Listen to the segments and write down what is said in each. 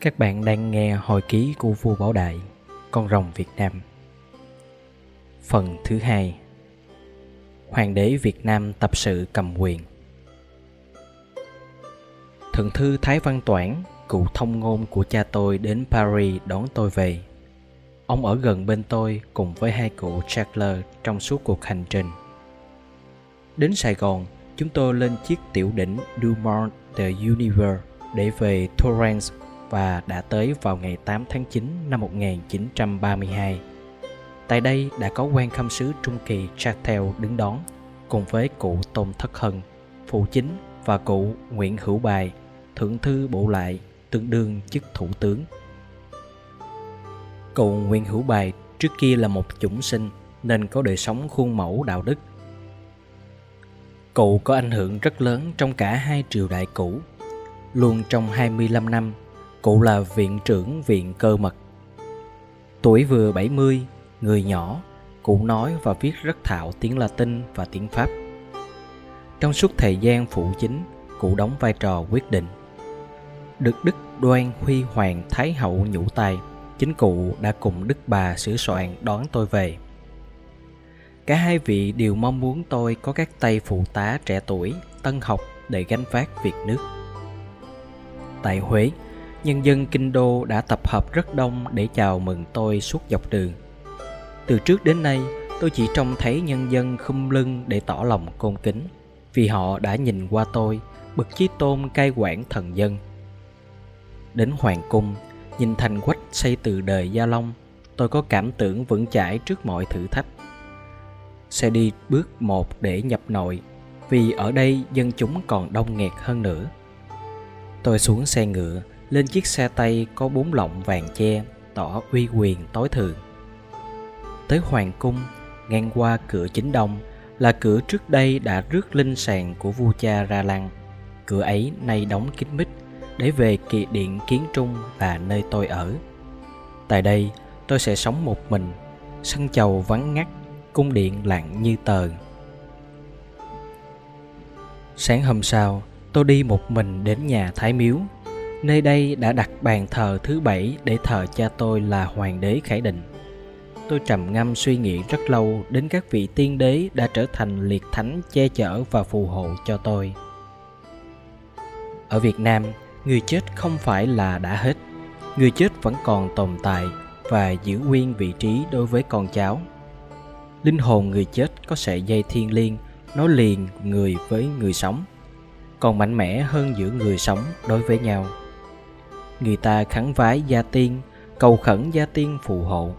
Các bạn đang nghe hồi ký của vua Bảo Đại, con rồng Việt Nam. Phần thứ hai Hoàng đế Việt Nam tập sự cầm quyền Thượng thư Thái Văn Toản, cụ thông ngôn của cha tôi đến Paris đón tôi về. Ông ở gần bên tôi cùng với hai cụ Charles trong suốt cuộc hành trình. Đến Sài Gòn, chúng tôi lên chiếc tiểu đỉnh Dumont de Universe để về Torrance và đã tới vào ngày 8 tháng 9 năm 1932. Tại đây đã có quan khâm sứ Trung Kỳ Chatel đứng đón cùng với cụ Tôn Thất Hân, phụ chính và cụ Nguyễn Hữu Bài, thượng thư bộ lại, tương đương chức thủ tướng. Cụ Nguyễn Hữu Bài trước kia là một chủng sinh nên có đời sống khuôn mẫu đạo đức. Cụ có ảnh hưởng rất lớn trong cả hai triều đại cũ. Luôn trong 25 năm, cụ là viện trưởng viện cơ mật. Tuổi vừa 70, người nhỏ, cụ nói và viết rất thạo tiếng Latin và tiếng Pháp. Trong suốt thời gian phụ chính, cụ đóng vai trò quyết định. Được Đức Đoan Huy Hoàng Thái Hậu nhũ tay, chính cụ đã cùng Đức bà sửa soạn đón tôi về. Cả hai vị đều mong muốn tôi có các tay phụ tá trẻ tuổi, tân học để gánh vác việc nước. Tại Huế, nhân dân kinh đô đã tập hợp rất đông để chào mừng tôi suốt dọc đường. Từ trước đến nay, tôi chỉ trông thấy nhân dân khum lưng để tỏ lòng tôn kính, vì họ đã nhìn qua tôi, bậc chí tôn cai quản thần dân. Đến hoàng cung, nhìn thành quách xây từ đời Gia Long, tôi có cảm tưởng vững chãi trước mọi thử thách. Sẽ đi bước một để nhập nội, vì ở đây dân chúng còn đông nghẹt hơn nữa. Tôi xuống xe ngựa, lên chiếc xe tay có bốn lọng vàng che, tỏ uy quyền tối thượng. Tới hoàng cung, ngang qua cửa chính đông là cửa trước đây đã rước linh sàng của vua cha ra lăng. Cửa ấy nay đóng kín mít để về kỵ điện kiến trung và nơi tôi ở. Tại đây, tôi sẽ sống một mình, sân chầu vắng ngắt, cung điện lặng như tờ. Sáng hôm sau, tôi đi một mình đến nhà Thái Miếu. Nơi đây đã đặt bàn thờ thứ bảy để thờ cha tôi là Hoàng đế Khải Định. Tôi trầm ngâm suy nghĩ rất lâu đến các vị tiên đế đã trở thành liệt thánh che chở và phù hộ cho tôi. Ở Việt Nam, người chết không phải là đã hết. Người chết vẫn còn tồn tại và giữ nguyên vị trí đối với con cháu. Linh hồn người chết có sợi dây thiên liêng nối liền người với người sống còn mạnh mẽ hơn giữa người sống đối với nhau người ta khấn vái gia tiên, cầu khẩn gia tiên phù hộ.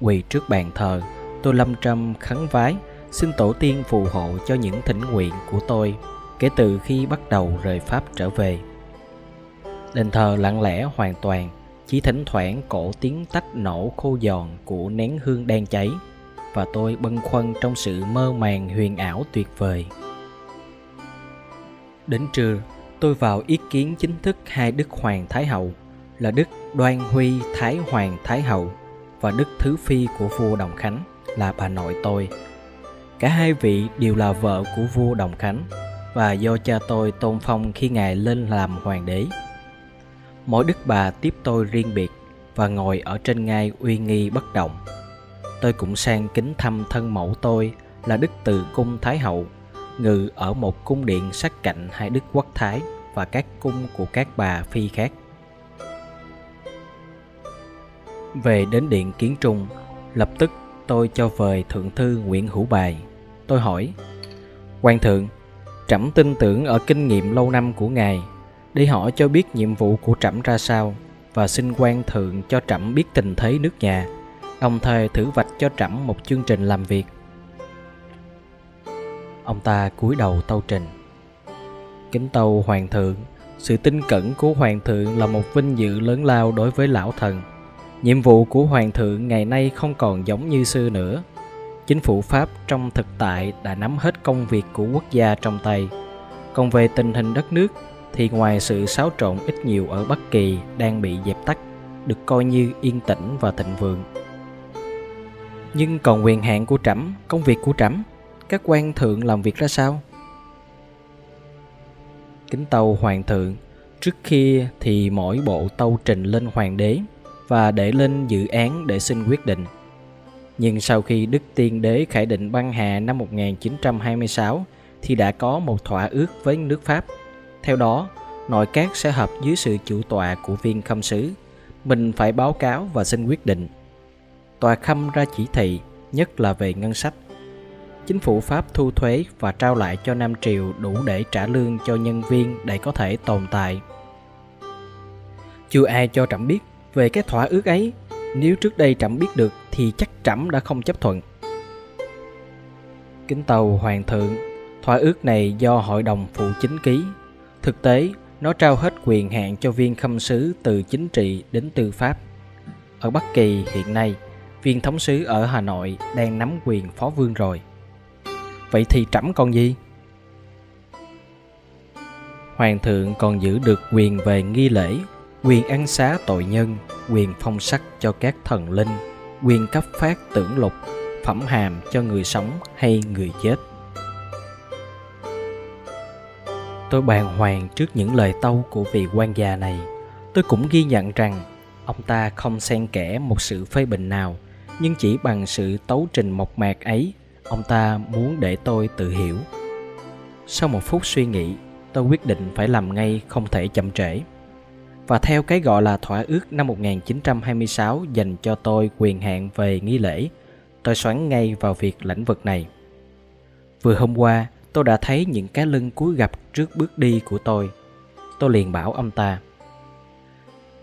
Quỳ trước bàn thờ tôi lâm trâm khấn vái, xin tổ tiên phù hộ cho những thỉnh nguyện của tôi, kể từ khi bắt đầu rời pháp trở về. Đền thờ lặng lẽ hoàn toàn, chỉ thỉnh thoảng cổ tiếng tách nổ khô giòn của nén hương đang cháy, và tôi bâng khuâng trong sự mơ màng huyền ảo tuyệt vời. Đến trưa tôi vào ý kiến chính thức hai đức hoàng thái hậu, là đức đoan huy thái hoàng thái hậu và đức thứ phi của vua đồng khánh, là bà nội tôi. Cả hai vị đều là vợ của vua đồng khánh và do cha tôi tôn phong khi ngài lên làm hoàng đế. Mỗi đức bà tiếp tôi riêng biệt và ngồi ở trên ngai uy nghi bất động. Tôi cũng sang kính thăm thân mẫu tôi, là đức từ cung thái hậu, ngự ở một cung điện sát cạnh hai đức quốc thái và các cung của các bà phi khác. Về đến điện kiến trung, lập tức tôi cho vời thượng thư nguyễn hữu bài. Tôi hỏi quan thượng, trẫm tin tưởng ở kinh nghiệm lâu năm của ngài đi hỏi cho biết nhiệm vụ của trẫm ra sao và xin quan thượng cho trẫm biết tình thế nước nhà, đồng thời thử vạch cho trẫm một chương trình làm việc. Ông ta cúi đầu tâu trình kính tâu hoàng thượng. Sự tin cẩn của hoàng thượng là một vinh dự lớn lao đối với lão thần. Nhiệm vụ của hoàng thượng ngày nay không còn giống như xưa nữa. Chính phủ pháp trong thực tại đã nắm hết công việc của quốc gia trong tay. Còn về tình hình đất nước, thì ngoài sự xáo trộn ít nhiều ở bất kỳ đang bị dẹp tắt, được coi như yên tĩnh và thịnh vượng. Nhưng còn quyền hạn của trẫm, công việc của trẫm, các quan thượng làm việc ra sao? Kính tâu hoàng thượng Trước kia thì mỗi bộ tâu trình lên hoàng đế và để lên dự án để xin quyết định. Nhưng sau khi Đức Tiên Đế khải định băng hà năm 1926 thì đã có một thỏa ước với nước Pháp. Theo đó, nội các sẽ hợp dưới sự chủ tọa của viên khâm sứ. Mình phải báo cáo và xin quyết định. Tòa khâm ra chỉ thị, nhất là về ngân sách. Chính phủ Pháp thu thuế và trao lại cho Nam Triều đủ để trả lương cho nhân viên để có thể tồn tại. Chưa ai cho Trẫm biết về cái thỏa ước ấy. Nếu trước đây Trẫm biết được thì chắc Trẫm đã không chấp thuận. Kính tàu Hoàng thượng, thỏa ước này do Hội đồng phụ chính ký. Thực tế, nó trao hết quyền hạn cho viên khâm sứ từ chính trị đến tư pháp. Ở Bắc Kỳ hiện nay, viên thống sứ ở Hà Nội đang nắm quyền phó vương rồi. Vậy thì trẫm còn gì? Hoàng thượng còn giữ được quyền về nghi lễ, quyền ăn xá tội nhân, quyền phong sắc cho các thần linh, quyền cấp phát tưởng lục, phẩm hàm cho người sống hay người chết. Tôi bàng hoàng trước những lời tâu của vị quan già này. Tôi cũng ghi nhận rằng ông ta không xen kẽ một sự phê bình nào, nhưng chỉ bằng sự tấu trình mộc mạc ấy, ông ta muốn để tôi tự hiểu. Sau một phút suy nghĩ, tôi quyết định phải làm ngay không thể chậm trễ. Và theo cái gọi là thỏa ước năm 1926 dành cho tôi quyền hạn về nghi lễ, tôi xoắn ngay vào việc lĩnh vực này. Vừa hôm qua, tôi đã thấy những cái lưng cúi gặp trước bước đi của tôi. Tôi liền bảo ông ta.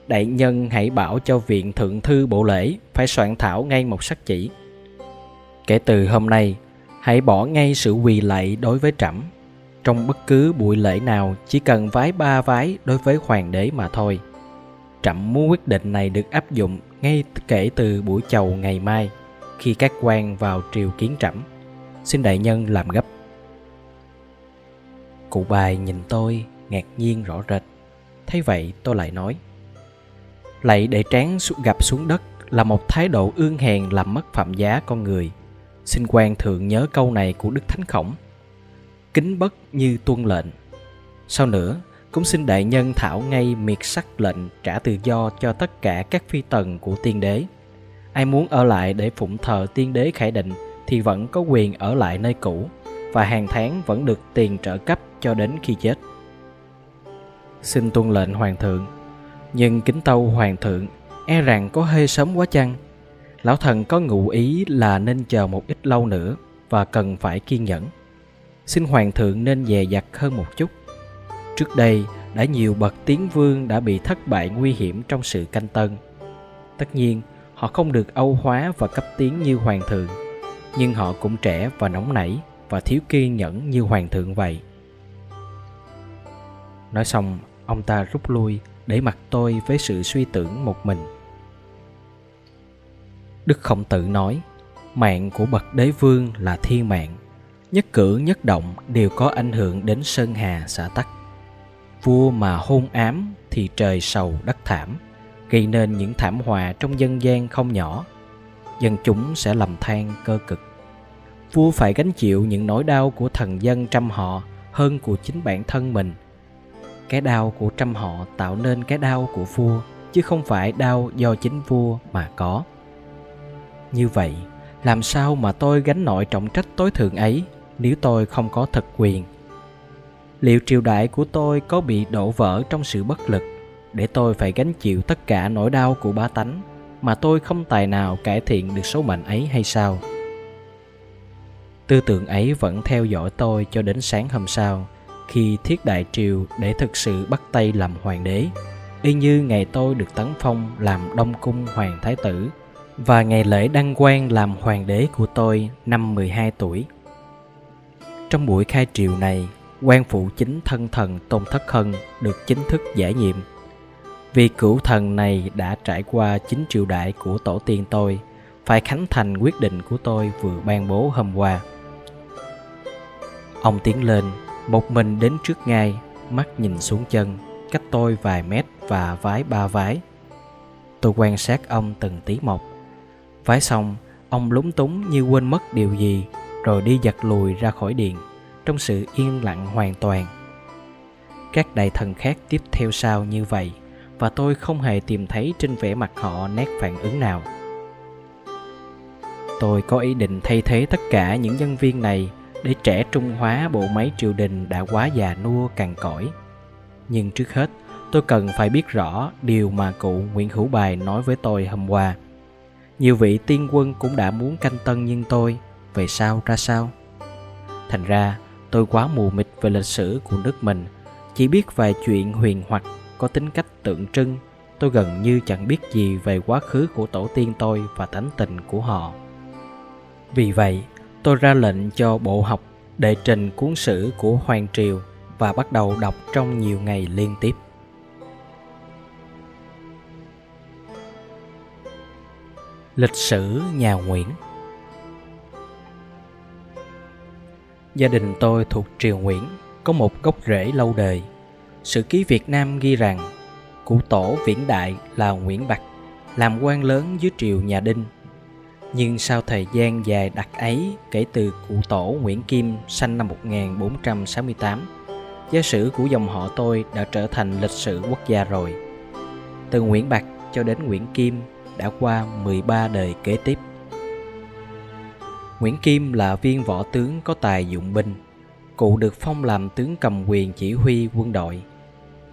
Đại nhân hãy bảo cho viện thượng thư bộ lễ phải soạn thảo ngay một sắc chỉ. Kể từ hôm nay, hãy bỏ ngay sự quỳ lạy đối với trẫm. Trong bất cứ buổi lễ nào chỉ cần vái ba vái đối với hoàng đế mà thôi. Trẫm muốn quyết định này được áp dụng ngay kể từ buổi chầu ngày mai khi các quan vào triều kiến trẫm. Xin đại nhân làm gấp. Cụ bài nhìn tôi ngạc nhiên rõ rệt. Thấy vậy tôi lại nói. Lạy để trán gặp xuống đất là một thái độ ương hèn làm mất phạm giá con người. Xin quan thượng nhớ câu này của Đức Thánh Khổng. Kính bất như tuân lệnh. Sau nữa, cũng xin đại nhân thảo ngay miệt sắc lệnh trả tự do cho tất cả các phi tần của tiên đế. Ai muốn ở lại để phụng thờ tiên đế khải định thì vẫn có quyền ở lại nơi cũ và hàng tháng vẫn được tiền trợ cấp cho đến khi chết. Xin tuân lệnh hoàng thượng, nhưng kính tâu hoàng thượng e rằng có hơi sớm quá chăng. Lão thần có ngụ ý là nên chờ một ít lâu nữa và cần phải kiên nhẫn. Xin hoàng thượng nên dè dặt hơn một chút. Trước đây đã nhiều bậc tiến vương đã bị thất bại nguy hiểm trong sự canh tân. Tất nhiên, họ không được âu hóa và cấp tiến như hoàng thượng, nhưng họ cũng trẻ và nóng nảy và thiếu kiên nhẫn như hoàng thượng vậy. Nói xong, ông ta rút lui để mặt tôi với sự suy tưởng một mình. Đức Khổng Tử nói, mạng của bậc đế vương là thiên mạng, nhất cử nhất động đều có ảnh hưởng đến sơn hà xã tắc. Vua mà hôn ám thì trời sầu đất thảm, gây nên những thảm họa trong dân gian không nhỏ. Dân chúng sẽ lầm than cơ cực. Vua phải gánh chịu những nỗi đau của thần dân trăm họ hơn của chính bản thân mình – cái đau của trăm họ tạo nên cái đau của vua chứ không phải đau do chính vua mà có như vậy, làm sao mà tôi gánh nổi trọng trách tối thượng ấy nếu tôi không có thực quyền? Liệu triều đại của tôi có bị đổ vỡ trong sự bất lực để tôi phải gánh chịu tất cả nỗi đau của ba tánh mà tôi không tài nào cải thiện được số mệnh ấy hay sao? Tư tưởng ấy vẫn theo dõi tôi cho đến sáng hôm sau, khi thiết đại triều để thực sự bắt tay làm hoàng đế. Y như ngày tôi được tấn phong làm đông cung hoàng thái tử và ngày lễ đăng quang làm hoàng đế của tôi năm 12 tuổi. Trong buổi khai triều này, quan phụ chính thân thần Tôn Thất Hân được chính thức giải nhiệm. Vì cửu thần này đã trải qua chính triều đại của tổ tiên tôi, phải khánh thành quyết định của tôi vừa ban bố hôm qua. Ông tiến lên một mình đến trước ngay, mắt nhìn xuống chân, cách tôi vài mét và vái ba vái. Tôi quan sát ông từng tí một. Vái xong, ông lúng túng như quên mất điều gì, rồi đi giật lùi ra khỏi điện, trong sự yên lặng hoàn toàn. các đại thần khác tiếp theo sau như vậy và tôi không hề tìm thấy trên vẻ mặt họ nét phản ứng nào tôi có ý định thay thế tất cả những nhân viên này để trẻ trung hóa bộ máy triều đình đã quá già nua cằn cỏi. nhưng trước hết tôi cần phải biết rõ điều mà cụ nguyễn hữu bài nói với tôi hôm qua nhiều vị tiên quân cũng đã muốn canh tân nhưng tôi, về sau ra sao? Thành ra, tôi quá mù mịt về lịch sử của nước mình. Chỉ biết vài chuyện huyền hoặc, có tính cách tượng trưng. Tôi gần như chẳng biết gì về quá khứ của tổ tiên tôi và tánh tình của họ. Vì vậy, tôi ra lệnh cho bộ học đệ trình cuốn sử của hoàng triều và bắt đầu đọc trong nhiều ngày liên tiếp. Lịch sử nhà nguyễn. Gia đình tôi thuộc triều nguyễn có một gốc rễ lâu đời. Sử ký việt nam ghi rằng cụ tổ viễn đại là nguyễn bạc làm quan lớn dưới triều nhà đinh. Nhưng sau thời gian dài đặc ấy kể từ cụ tổ Nguyễn Kim sanh năm 1468, gia sử của dòng họ tôi đã trở thành lịch sử quốc gia rồi. Từ Nguyễn Bạc cho đến Nguyễn Kim đã qua 13 đời kế tiếp. Nguyễn Kim là viên võ tướng có tài dụng binh. Cụ được phong làm tướng cầm quyền chỉ huy quân đội.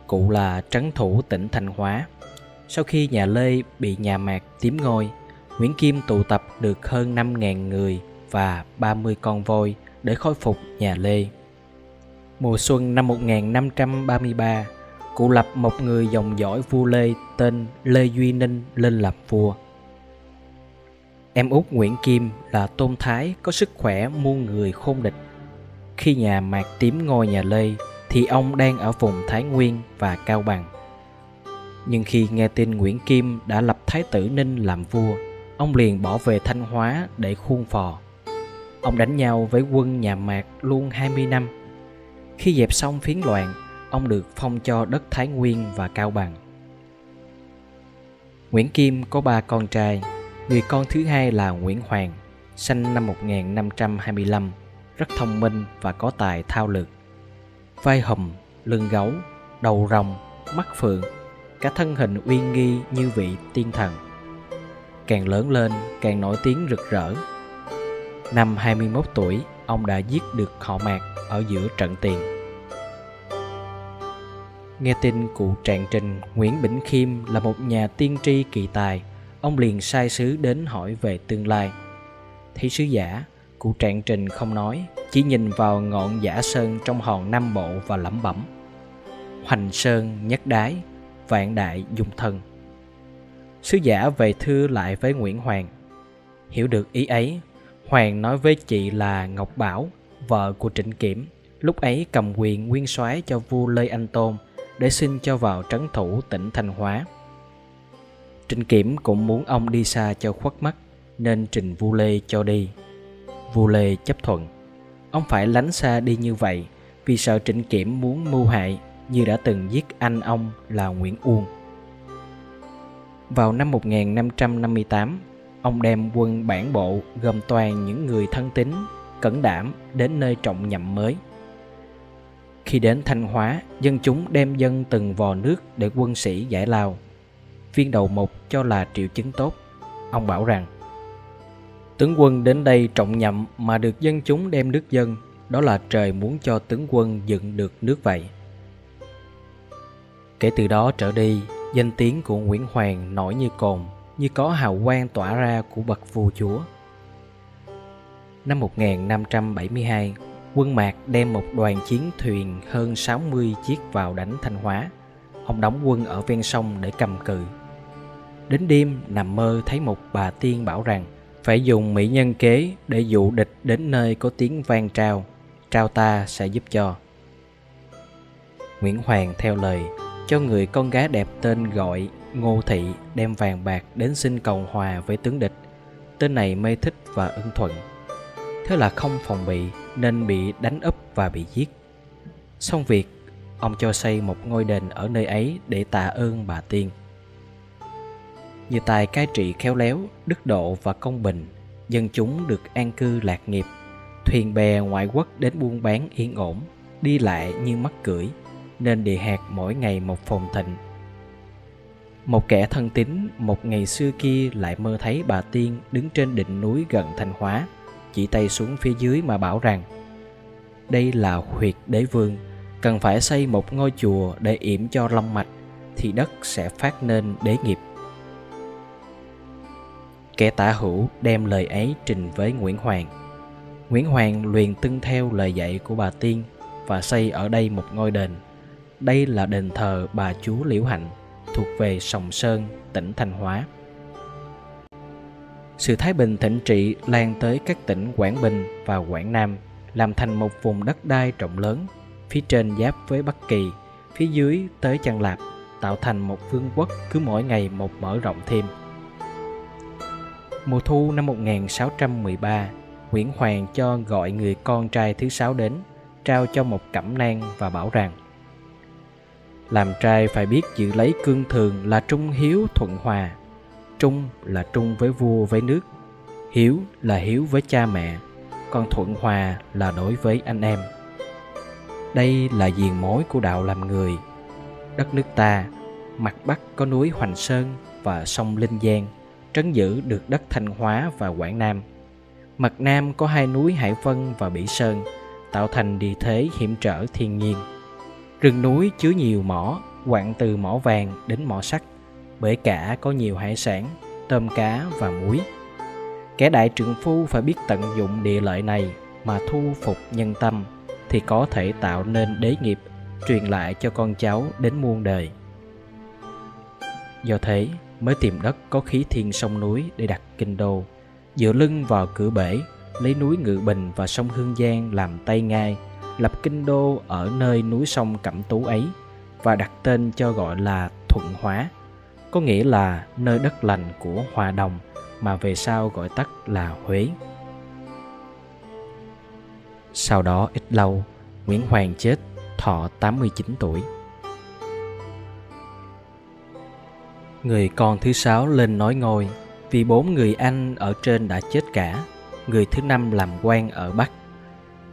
Cụ là trấn thủ tỉnh Thanh Hóa. Sau khi nhà Lê bị nhà Mạc tiếm ngôi, Nguyễn Kim tụ tập được hơn 5.000 người và 30 con voi để khôi phục nhà Lê. Mùa xuân năm 1533, cụ lập một người dòng dõi vua Lê tên Lê Duy Ninh lên làm vua. Em út Nguyễn Kim là tôn thái có sức khỏe muôn người khôn địch. Khi nhà Mạc tím ngôi nhà Lê thì ông đang ở vùng Thái Nguyên và Cao Bằng. Nhưng khi nghe tin Nguyễn Kim đã lập Thái tử Ninh làm vua, ông liền bỏ về Thanh Hóa để khuôn phò. Ông đánh nhau với quân nhà Mạc luôn 20 năm. Khi dẹp xong phiến loạn, ông được phong cho đất Thái Nguyên và Cao Bằng. Nguyễn Kim có ba con trai, người con thứ hai là Nguyễn Hoàng, sinh năm 1525, rất thông minh và có tài thao lược. Vai hùm, lưng gấu, đầu rồng, mắt phượng, cả thân hình uy nghi như vị tiên thần càng lớn lên càng nổi tiếng rực rỡ. Năm 21 tuổi, ông đã giết được họ Mạc ở giữa trận tiền. Nghe tin cụ trạng trình Nguyễn Bỉnh Khiêm là một nhà tiên tri kỳ tài, ông liền sai sứ đến hỏi về tương lai. Thấy sứ giả, cụ trạng trình không nói, chỉ nhìn vào ngọn giả sơn trong hòn Nam Bộ và lẩm bẩm. Hoành sơn nhất đái, vạn đại dung thân Sứ giả về thư lại với Nguyễn Hoàng. Hiểu được ý ấy, Hoàng nói với chị là Ngọc Bảo, vợ của Trịnh Kiểm, lúc ấy cầm quyền nguyên soái cho vua Lê Anh Tôn để xin cho vào trấn thủ tỉnh Thanh Hóa. Trình Kiểm cũng muốn ông đi xa cho khuất mắt nên trình Vu Lê cho đi. Vu Lê chấp thuận. Ông phải lánh xa đi như vậy vì sợ Trịnh Kiểm muốn mưu hại như đã từng giết anh ông là Nguyễn Uông. Vào năm 1558, ông đem quân bản bộ gồm toàn những người thân tín, cẩn đảm đến nơi trọng nhậm mới. Khi đến Thanh Hóa, dân chúng đem dân từng vò nước để quân sĩ giải lao. Viên đầu mục cho là triệu chứng tốt. Ông bảo rằng, tướng quân đến đây trọng nhậm mà được dân chúng đem nước dân, đó là trời muốn cho tướng quân dựng được nước vậy. Kể từ đó trở đi, danh tiếng của Nguyễn Hoàng nổi như cồn, như có hào quang tỏa ra của bậc vua chúa. Năm 1572, quân Mạc đem một đoàn chiến thuyền hơn 60 chiếc vào đánh Thanh Hóa. Ông đóng quân ở ven sông để cầm cự. Đến đêm nằm mơ thấy một bà tiên bảo rằng phải dùng mỹ nhân kế để dụ địch đến nơi có tiếng vang trao, trao ta sẽ giúp cho. Nguyễn Hoàng theo lời cho người con gái đẹp tên gọi Ngô Thị đem vàng bạc đến xin cầu hòa với tướng địch. Tên này mê thích và ưng thuận. Thế là không phòng bị nên bị đánh úp và bị giết. Xong việc, ông cho xây một ngôi đền ở nơi ấy để tạ ơn bà tiên. Nhờ tài cai trị khéo léo, đức độ và công bình, dân chúng được an cư lạc nghiệp, thuyền bè ngoại quốc đến buôn bán yên ổn, đi lại như mắc cưỡi, nên địa hạt mỗi ngày một phồn thịnh. Một kẻ thân tín một ngày xưa kia lại mơ thấy bà Tiên đứng trên đỉnh núi gần Thanh Hóa, chỉ tay xuống phía dưới mà bảo rằng đây là huyệt đế vương, cần phải xây một ngôi chùa để yểm cho long mạch thì đất sẽ phát nên đế nghiệp. Kẻ tả hữu đem lời ấy trình với Nguyễn Hoàng. Nguyễn Hoàng luyện tuân theo lời dạy của bà Tiên và xây ở đây một ngôi đền. Đây là đền thờ bà chúa Liễu Hạnh thuộc về Sòng Sơn, tỉnh Thanh Hóa. Sự thái bình thịnh trị lan tới các tỉnh Quảng Bình và Quảng Nam, làm thành một vùng đất đai rộng lớn, phía trên giáp với Bắc Kỳ, phía dưới tới Chân Lạp, tạo thành một vương quốc cứ mỗi ngày một mở rộng thêm. Mùa thu năm 1613, Nguyễn Hoàng cho gọi người con trai thứ sáu đến, trao cho một cẩm nang và bảo rằng Làm trai phải biết giữ lấy cương thường là trung hiếu thuận hòa, trung là trung với vua với nước, hiếu là hiếu với cha mẹ, còn thuận hòa là đối với anh em. Đây là diền mối của đạo làm người. Đất nước ta, mặt bắc có núi Hoành Sơn và sông Linh Giang – trấn giữ được đất Thanh Hóa và Quảng Nam. Mặt Nam có hai núi Hải Vân và Bỉ Sơn, tạo thành địa thế hiểm trở thiên nhiên. Rừng núi chứa nhiều mỏ, quặng từ mỏ vàng đến mỏ sắt, bởi cả có nhiều hải sản, tôm cá và muối. Kẻ đại trượng phu phải biết tận dụng địa lợi này mà thu phục nhân tâm thì có thể tạo nên đế nghiệp truyền lại cho con cháu đến muôn đời. Do thế, mới tìm đất có khí thiên sông núi để đặt kinh đô dựa lưng vào cửa bể lấy núi ngự bình và sông hương giang làm tay ngai lập kinh đô ở nơi núi sông cẩm tú ấy và đặt tên cho gọi là thuận hóa có nghĩa là nơi đất lành của hòa đồng mà về sau gọi tắt là huế sau đó ít lâu, nguyễn hoàng chết, thọ 89 tuổi Người con thứ sáu lên nói ngôi, vì bốn người anh ở trên đã chết cả. Người thứ năm làm quan ở Bắc.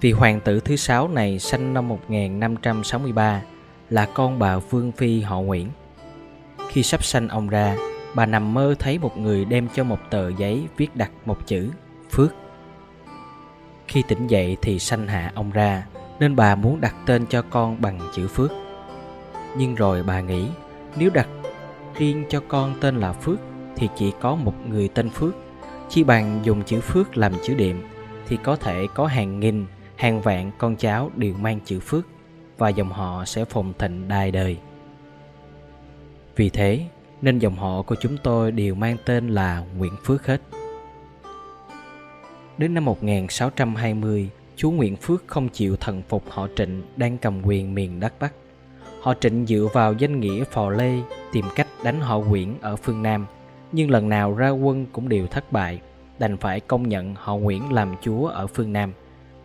Vì hoàng tử thứ sáu này sinh năm 1563 là con bà Vương Phi họ Nguyễn. Khi sắp sanh ông ra, bà nằm mơ thấy một người đem cho một tờ giấy viết đặt một chữ Phước. Khi tỉnh dậy thì sanh hạ ông ra, nên bà muốn đặt tên cho con bằng chữ Phước. Nhưng rồi bà nghĩ, nếu đặt riêng cho con tên là Phước thì chỉ có một người tên Phước. Chi bằng dùng chữ Phước làm chữ điệm thì có thể có hàng nghìn, hàng vạn con cháu đều mang chữ Phước và dòng họ sẽ phồn thịnh đài đời. Vì thế nên dòng họ của chúng tôi đều mang tên là Nguyễn Phước hết. Đến năm 1620, chú Nguyễn Phước không chịu thần phục họ Trịnh đang cầm quyền miền đất Bắc Họ trịnh dựa vào danh nghĩa phò lê tìm cách đánh họ Nguyễn ở phương Nam, nhưng lần nào ra quân cũng đều thất bại, đành phải công nhận họ Nguyễn làm chúa ở phương Nam.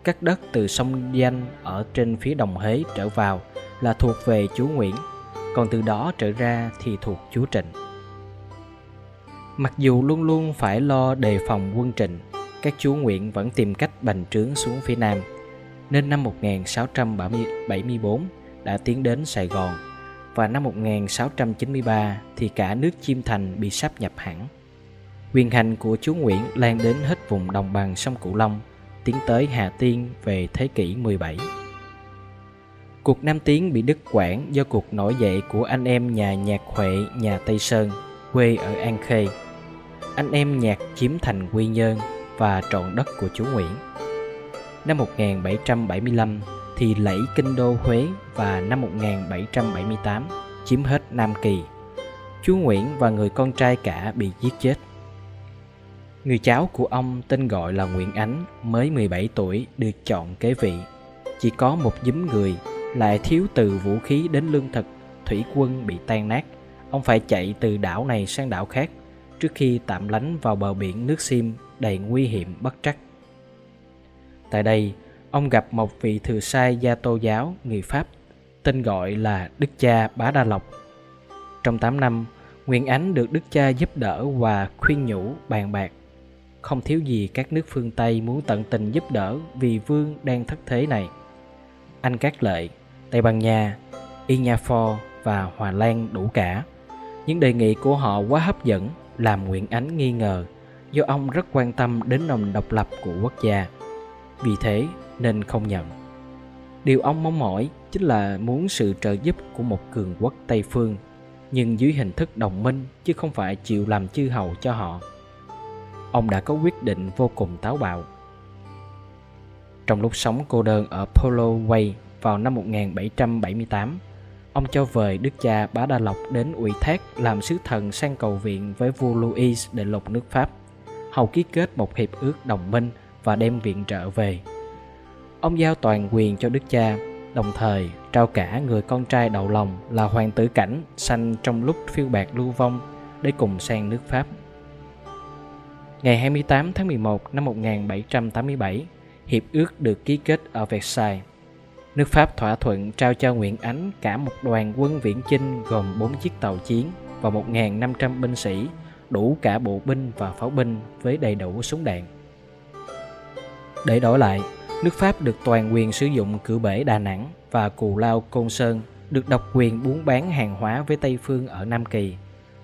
Các đất từ sông Danh ở trên phía Đồng Hế trở vào là thuộc về chúa Nguyễn, còn từ đó trở ra thì thuộc chúa Trịnh. Mặc dù luôn luôn phải lo đề phòng quân Trịnh, các chúa Nguyễn vẫn tìm cách bành trướng xuống phía Nam. Nên năm 1674, đã tiến đến Sài Gòn và năm 1693 thì cả nước Chiêm Thành bị sáp nhập hẳn. Quyền hành của chúa Nguyễn lan đến hết vùng đồng bằng sông Cửu Long, tiến tới Hà Tiên về thế kỷ 17. Cuộc Nam Tiến bị đứt quãng do cuộc nổi dậy của anh em nhà nhạc Huệ nhà Tây Sơn, quê ở An Khê. Anh em nhạc chiếm thành Quy Nhơn và trọn đất của chú Nguyễn. Năm 1775, thì lẫy kinh đô Huế và năm 1778 chiếm hết Nam Kỳ. Chú Nguyễn và người con trai cả bị giết chết. Người cháu của ông tên gọi là Nguyễn Ánh mới 17 tuổi được chọn kế vị. Chỉ có một giúm người lại thiếu từ vũ khí đến lương thực, thủy quân bị tan nát. Ông phải chạy từ đảo này sang đảo khác trước khi tạm lánh vào bờ biển nước Sim đầy nguy hiểm bất trắc. Tại đây, ông gặp một vị thừa sai gia tô giáo người Pháp tên gọi là Đức cha Bá Đa Lộc. Trong 8 năm, Nguyên Ánh được Đức cha giúp đỡ và khuyên nhủ bàn bạc. Không thiếu gì các nước phương Tây muốn tận tình giúp đỡ vì vương đang thất thế này. Anh Cát lợi. Tây Ban Nha, Inyafor và Hòa Lan đủ cả. Những đề nghị của họ quá hấp dẫn làm Nguyễn Ánh nghi ngờ do ông rất quan tâm đến nền độc lập của quốc gia. Vì thế nên không nhận. Điều ông mong mỏi chính là muốn sự trợ giúp của một cường quốc Tây phương nhưng dưới hình thức đồng minh chứ không phải chịu làm chư hầu cho họ. Ông đã có quyết định vô cùng táo bạo. Trong lúc sống cô đơn ở Polo Way vào năm 1778, ông cho vời đức cha Bá Đa Lộc đến ủy thác làm sứ thần sang cầu viện với vua Louis để lục nước Pháp, hầu ký kết một hiệp ước đồng minh và đem viện trợ về. Ông giao toàn quyền cho đức cha, đồng thời trao cả người con trai đầu lòng là hoàng tử cảnh sanh trong lúc phiêu bạc lưu vong để cùng sang nước Pháp. Ngày 28 tháng 11 năm 1787, hiệp ước được ký kết ở Versailles. Nước Pháp thỏa thuận trao cho Nguyễn Ánh cả một đoàn quân viễn chinh gồm 4 chiếc tàu chiến và 1.500 binh sĩ, đủ cả bộ binh và pháo binh với đầy đủ súng đạn. Để đổi lại, nước Pháp được toàn quyền sử dụng cửa bể Đà Nẵng và Cù Lao Côn Sơn được độc quyền buôn bán hàng hóa với Tây Phương ở Nam Kỳ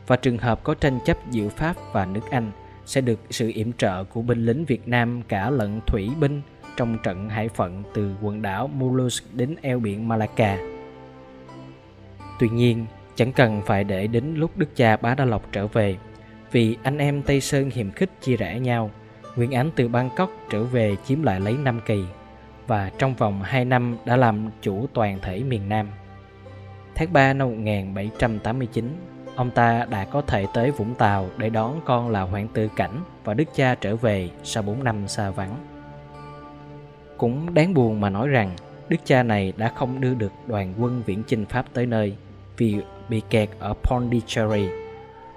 và trường hợp có tranh chấp giữa Pháp và nước Anh sẽ được sự yểm trợ của binh lính Việt Nam cả lẫn thủy binh trong trận hải phận từ quần đảo Mollusk đến eo biển Malacca. Tuy nhiên, chẳng cần phải để đến lúc đức cha Bá Đa Lộc trở về, vì anh em Tây Sơn hiềm khích chia rẽ nhau, Nguyễn Ánh từ Bangkok trở về chiếm lại lấy Nam Kỳ và trong vòng 2 năm đã làm chủ toàn thể miền Nam. Tháng 3 năm 1789, ông ta đã có thể tới Vũng Tàu để đón con là Hoàng tử Cảnh và đức cha trở về sau 4 năm xa vắng. Cũng đáng buồn mà nói rằng đức cha này đã không đưa được đoàn quân viễn chinh Pháp tới nơi vì bị kẹt ở Pondicherry.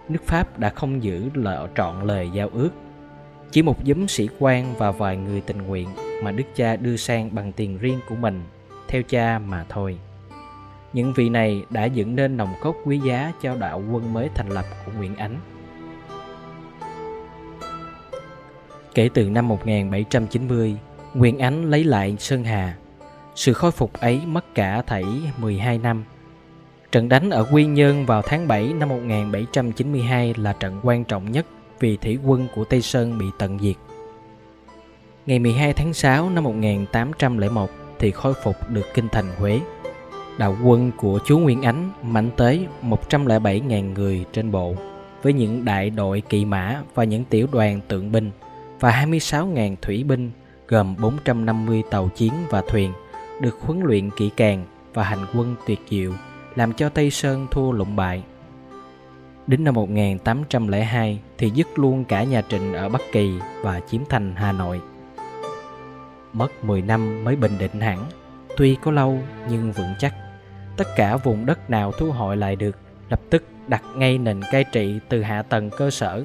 Nước Pháp đã không giữ lỡ trọn lời giao ước. Chỉ một giấm sĩ quan và vài người tình nguyện mà đức cha đưa sang bằng tiền riêng của mình, theo cha mà thôi. Những vị này đã dựng nên nòng cốt quý giá cho đạo quân mới thành lập của Nguyễn Ánh. Kể từ năm 1790, Nguyễn Ánh lấy lại Sơn Hà. Sự khôi phục ấy mất cả thảy 12 năm. Trận đánh ở Quy Nhơn vào tháng 7 năm 1792 là trận quan trọng nhất vì thủy quân của Tây Sơn bị tận diệt. Ngày 12 tháng 6 năm 1801 thì khôi phục được kinh thành Huế. Đạo quân của chú Nguyên Ánh mạnh tới 107.000 người trên bộ, với những đại đội kỵ mã và những tiểu đoàn tượng binh và 26.000 thủy binh gồm 450 tàu chiến và thuyền được huấn luyện kỹ càng và hành quân tuyệt diệu làm cho Tây Sơn thua lụng bại. Đến năm 1802 thì dứt luôn cả nhà Trịnh ở Bắc Kỳ và chiếm thành Hà Nội. Mất 10 năm mới bình định hẳn, tuy có lâu nhưng vững chắc. Tất cả vùng đất nào thu hồi lại được lập tức đặt ngay nền cai trị từ hạ tầng cơ sở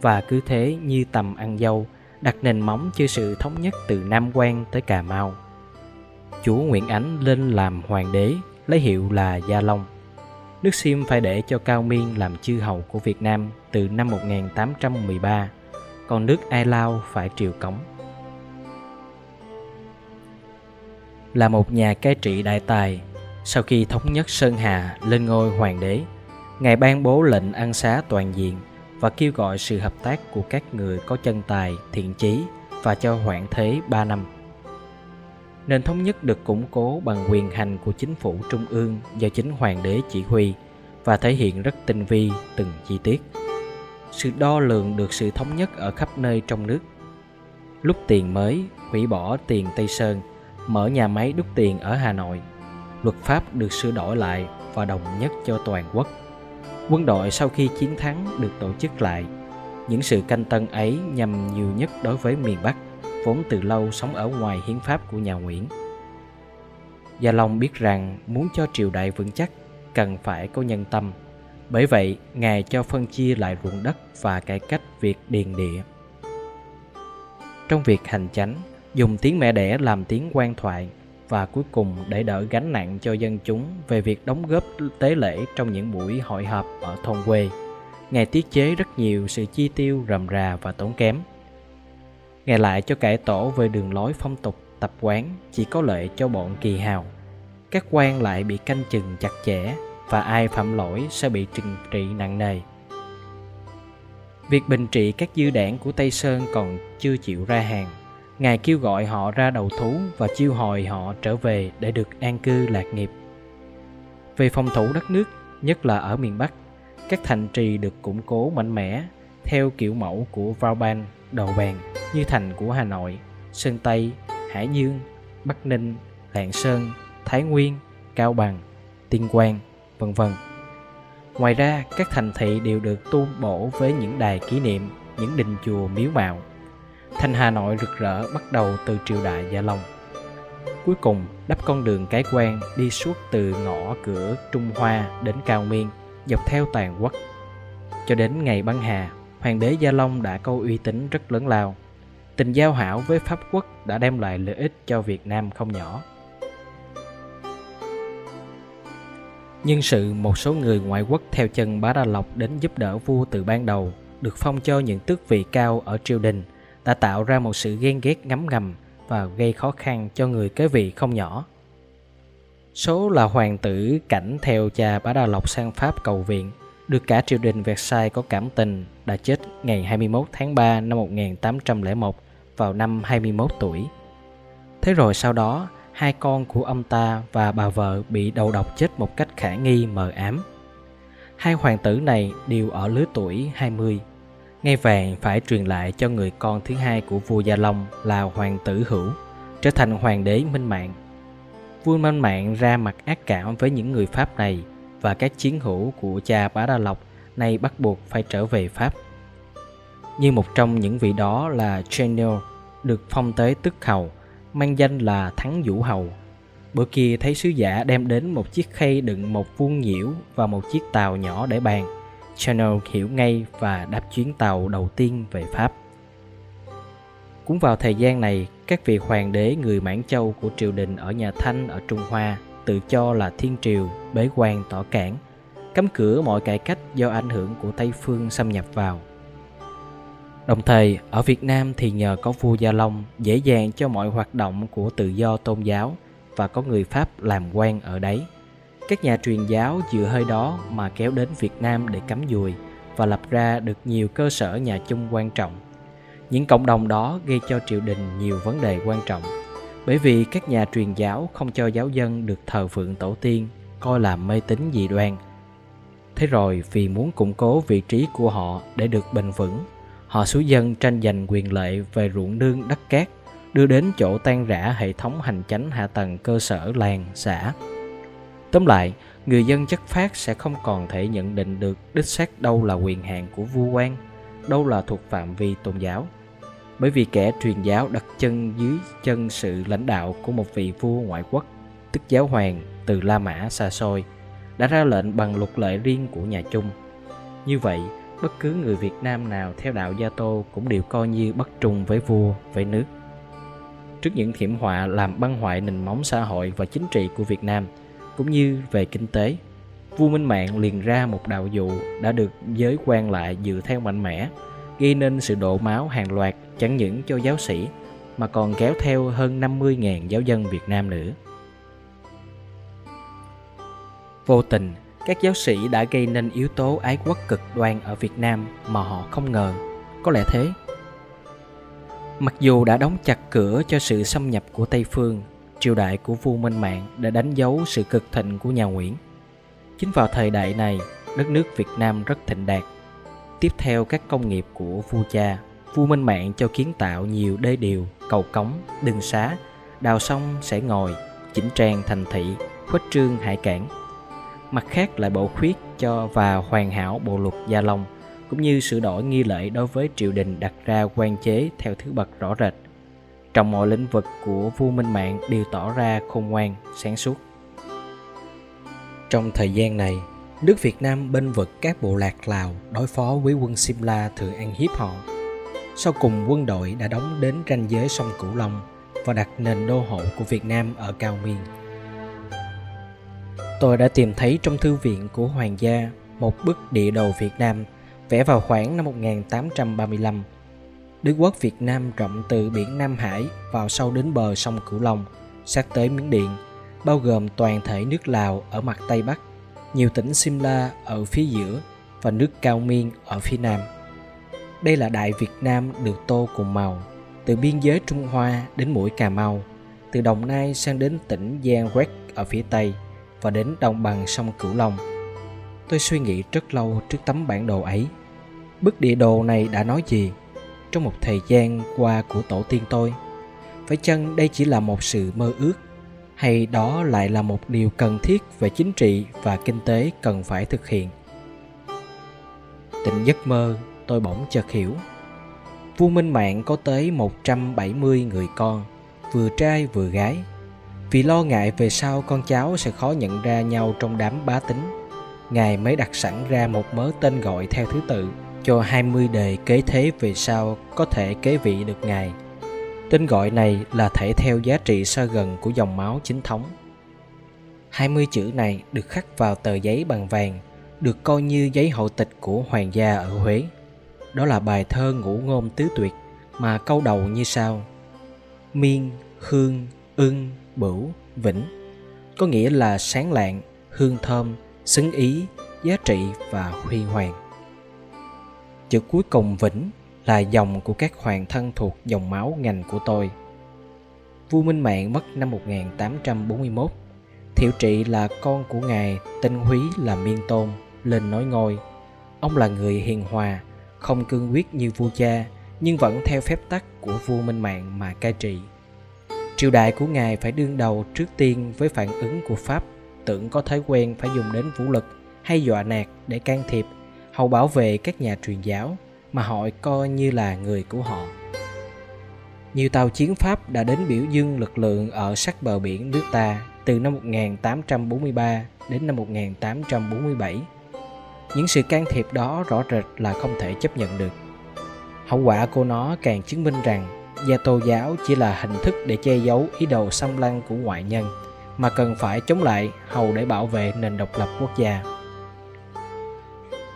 và cứ thế như tầm ăn dâu đặt nền móng cho sự thống nhất từ Nam Quan tới Cà Mau. Chúa Nguyễn Ánh lên làm hoàng đế, lấy hiệu là Gia Long. Nước Sim phải để cho Cao Miên làm chư hầu của Việt Nam từ năm 1813, còn nước Ai Lao phải triều cống. Là một nhà cai trị đại tài, sau khi thống nhất Sơn Hà lên ngôi hoàng đế, Ngài ban bố lệnh ăn xá toàn diện và kêu gọi sự hợp tác của các người có chân tài, thiện chí và cho hoãn thế 3 năm. Nền thống nhất được củng cố bằng quyền hành của chính phủ trung ương do chính hoàng đế chỉ huy và thể hiện rất tinh vi từng chi tiết. Sự đo lường được sự thống nhất ở khắp nơi trong nước. Lúc tiền mới, hủy bỏ tiền Tây Sơn, mở nhà máy đúc tiền ở Hà Nội. Luật pháp được sửa đổi lại và đồng nhất cho toàn quốc Quân đội sau khi chiến thắng được tổ chức lại. Những sự canh tân ấy nhằm nhiều nhất đối với miền Bắc, vốn từ lâu sống ở ngoài hiến pháp của nhà Nguyễn. Gia Long biết rằng muốn cho triều đại vững chắc cần phải có nhân tâm. Bởi vậy, Ngài cho phân chia lại ruộng đất và cải cách việc điền địa. Trong việc hành chánh, dùng tiếng mẹ đẻ làm tiếng quan thoại và cuối cùng để đỡ gánh nặng cho dân chúng về việc đóng góp tế lễ trong những buổi hội họp ở thôn quê. Ngài tiết chế rất nhiều sự chi tiêu rầm rà và tốn kém. Ngài lại cho cải tổ về đường lối phong tục, tập quán chỉ có lợi cho bọn kỳ hào. các quan lại bị canh chừng chặt chẽ và ai phạm lỗi sẽ bị trừng trị nặng nề. Việc bình trị các dư đảng của Tây Sơn còn chưa chịu ra hàng. Ngài kêu gọi họ ra đầu thú và chiêu hồi họ trở về để được an cư lạc nghiệp. Về phòng thủ đất nước, nhất là ở miền Bắc, các thành trì được củng cố mạnh mẽ theo kiểu mẫu của Vauban, Đầu Bàn như thành của Hà Nội, Sơn Tây, Hải Dương, Bắc Ninh, Lạng Sơn, Thái Nguyên, Cao Bằng, Tuyên Quang, vân vân. Ngoài ra, các thành thị đều được tu bổ với những đài kỷ niệm, những đình chùa miếu mạo. Thành Hà Nội rực rỡ bắt đầu từ triều đại Gia Long. Cuối cùng, đắp con đường cái quan đi suốt từ ngõ cửa Trung Hoa đến Cao Miên, dọc theo toàn quốc. Cho đến ngày băng hà, Hoàng đế Gia Long đã có uy tín rất lớn lao. Tình giao hảo với Pháp quốc đã đem lại lợi ích cho Việt Nam không nhỏ. Nhưng sự một số người ngoại quốc theo chân Bá Đa Lộc đến giúp đỡ vua từ ban đầu, được phong cho những tước vị cao ở triều đình, đã tạo ra một sự ghen ghét ngấm ngầm và gây khó khăn cho người kế vị không nhỏ. Số là hoàng tử cảnh theo cha Bá Đa Lộc sang Pháp cầu viện, được cả triều đình Versailles có cảm tình đã chết ngày 21 tháng 3 năm 1801 vào năm 21 tuổi. Thế rồi sau đó, hai con của ông ta và bà vợ bị đầu độc chết một cách khả nghi mờ ám. Hai hoàng tử này đều ở lứa tuổi 20. Ngay vàng phải truyền lại cho người con thứ hai của vua Gia Long là hoàng tử Hữu, trở thành hoàng đế minh mạng. Vua Minh Mạng ra mặt ác cảm với những người Pháp này và các chiến hữu của cha Bá Đa Lộc nay bắt buộc phải trở về Pháp. Như một trong những vị đó là Chenil, được phong tới tức hầu, mang danh là Thắng Vũ Hầu. Bữa kia thấy sứ giả đem đến một chiếc khay đựng một vuông nhiễu và một chiếc tàu nhỏ để bàn. Chanel hiểu ngay và đáp chuyến tàu đầu tiên về Pháp. Cũng vào thời gian này, các vị hoàng đế người Mãn Châu của triều đình ở nhà Thanh ở Trung Hoa tự cho là thiên triều, bế quan tỏ cản, cấm cửa mọi cải cách do ảnh hưởng của Tây phương xâm nhập vào. Đồng thời, ở Việt Nam thì nhờ có vua Gia Long dễ dàng cho mọi hoạt động của tự do tôn giáo và có người Pháp làm quan ở đấy. Các nhà truyền giáo dựa hơi đó mà kéo đến Việt Nam để cắm dùi và lập ra được nhiều cơ sở nhà chung quan trọng. Những cộng đồng đó gây cho triều đình nhiều vấn đề quan trọng. Bởi vì các nhà truyền giáo không cho giáo dân được thờ phượng tổ tiên, coi là mê tín dị đoan. Thế rồi vì muốn củng cố vị trí của họ để được bền vững, họ xúi dân tranh giành quyền lợi về ruộng nương đất cát, đưa đến chỗ tan rã hệ thống hành chánh hạ tầng cơ sở làng, xã tóm lại người dân chất phát sẽ không còn thể nhận định được đích xác đâu là quyền hạn của vua quan đâu là thuộc phạm vi tôn giáo bởi vì kẻ truyền giáo đặt chân dưới chân sự lãnh đạo của một vị vua ngoại quốc tức giáo hoàng từ La Mã xa xôi đã ra lệnh bằng luật lệ riêng của nhà Chung. Như vậy, bất cứ người Việt Nam nào theo đạo Gia Tô cũng đều coi như bất trung với vua, với nước. Trước những hiểm họa làm băng hoại nền móng xã hội và chính trị của Việt Nam, cũng như về kinh tế, vua Minh Mạng liền ra một đạo dụ đã được giới quan lại dựa theo mạnh mẽ, gây nên sự đổ máu hàng loạt chẳng những cho giáo sĩ mà còn kéo theo hơn 50.000 giáo dân Việt Nam nữa. Vô tình, các giáo sĩ đã gây nên yếu tố ái quốc cực đoan ở Việt Nam mà họ không ngờ. Có lẽ thế. Mặc dù đã đóng chặt cửa cho sự xâm nhập của Tây Phương, triều đại của vua Minh Mạng đã đánh dấu sự cực thịnh của nhà Nguyễn. Chính vào thời đại này, đất nước Việt Nam rất thịnh đạt. Tiếp theo các công nghiệp của vua cha, vua Minh Mạng cho kiến tạo nhiều đê điều, cầu cống, đường xá, đào sông sẽ ngồi, chỉnh trang thành thị, khuếch trương hải cảng mặt khác lại bổ khuyết cho và hoàn hảo bộ luật gia long cũng như sửa đổi nghi lễ đối với triều đình đặt ra quan chế theo thứ bậc rõ rệt trong mọi lĩnh vực của vua minh mạng đều tỏ ra khôn ngoan, sáng suốt trong thời gian này, nước việt nam bên vực các bộ lạc lào đối phó với quân simla thường ăn hiếp họ sau cùng quân đội đã đóng đến ranh giới sông cửu long và đặt nền đô hộ của việt nam ở cao miên Tôi đã tìm thấy trong thư viện của Hoàng gia một bức địa đồ Việt Nam vẽ vào khoảng năm 1835. Đế quốc Việt Nam rộng từ biển Nam Hải vào sâu đến bờ sông Cửu Long, sát tới Miến Điện, bao gồm toàn thể nước Lào ở mặt Tây Bắc, nhiều tỉnh Simla ở phía giữa và nước Cao Miên ở phía Nam. Đây là Đại Việt Nam được tô cùng màu, từ biên giới Trung Hoa đến mũi Cà Mau, từ Đồng Nai sang đến tỉnh Giang Rét ở phía Tây và đến đồng bằng sông Cửu Long. Tôi suy nghĩ rất lâu trước tấm bản đồ ấy. Bức địa đồ này đã nói gì trong một thời gian qua của tổ tiên tôi? Phải chăng đây chỉ là một sự mơ ước hay đó lại là một điều cần thiết về chính trị và kinh tế cần phải thực hiện? Tỉnh giấc mơ, tôi bỗng chợt hiểu. Vua Minh Mạng có tới 170 người con, vừa trai vừa gái. Vì lo ngại về sau con cháu sẽ khó nhận ra nhau trong đám bá tính, Ngài mới đặt sẵn ra một mớ tên gọi theo thứ tự cho 20 đời kế thế về sau có thể kế vị được Ngài. Tên gọi này là thể theo giá trị xa gần của dòng máu chính thống. 20 chữ này được khắc vào tờ giấy bằng vàng, được coi như giấy hậu tịch của hoàng gia ở Huế. Đó là bài thơ ngũ ngôn tứ tuyệt mà câu đầu như sau. Miên, hương, ưng, bửu, vĩnh có nghĩa là sáng lạng, hương thơm, xứng ý, giá trị và huy hoàng. Chữ cuối cùng vĩnh là dòng của các hoàng thân thuộc dòng máu ngành của tôi. Vua Minh Mạng mất năm 1841. Thiệu trị là con của ngài, tên Húy là Miên Tôn, lên nói ngôi. Ông là người hiền hòa, không cương quyết như vua cha, nhưng vẫn theo phép tắc của vua Minh Mạng mà cai trị. Triều đại của ngài phải đương đầu trước tiên với phản ứng của Pháp tưởng có thói quen phải dùng đến vũ lực hay dọa nạt để can thiệp hầu bảo vệ các nhà truyền giáo, mà họ coi như là người của họ. Nhiều tàu chiến Pháp đã đến biểu dương lực lượng ở sát bờ biển nước ta từ năm 1843 đến năm 1847. Những sự can thiệp đó rõ rệt là không thể chấp nhận được. Hậu quả của nó càng chứng minh rằng gia tô giáo chỉ là hình thức để che giấu ý đồ xâm lăng của ngoại nhân, mà cần phải chống lại hầu để bảo vệ nền độc lập quốc gia.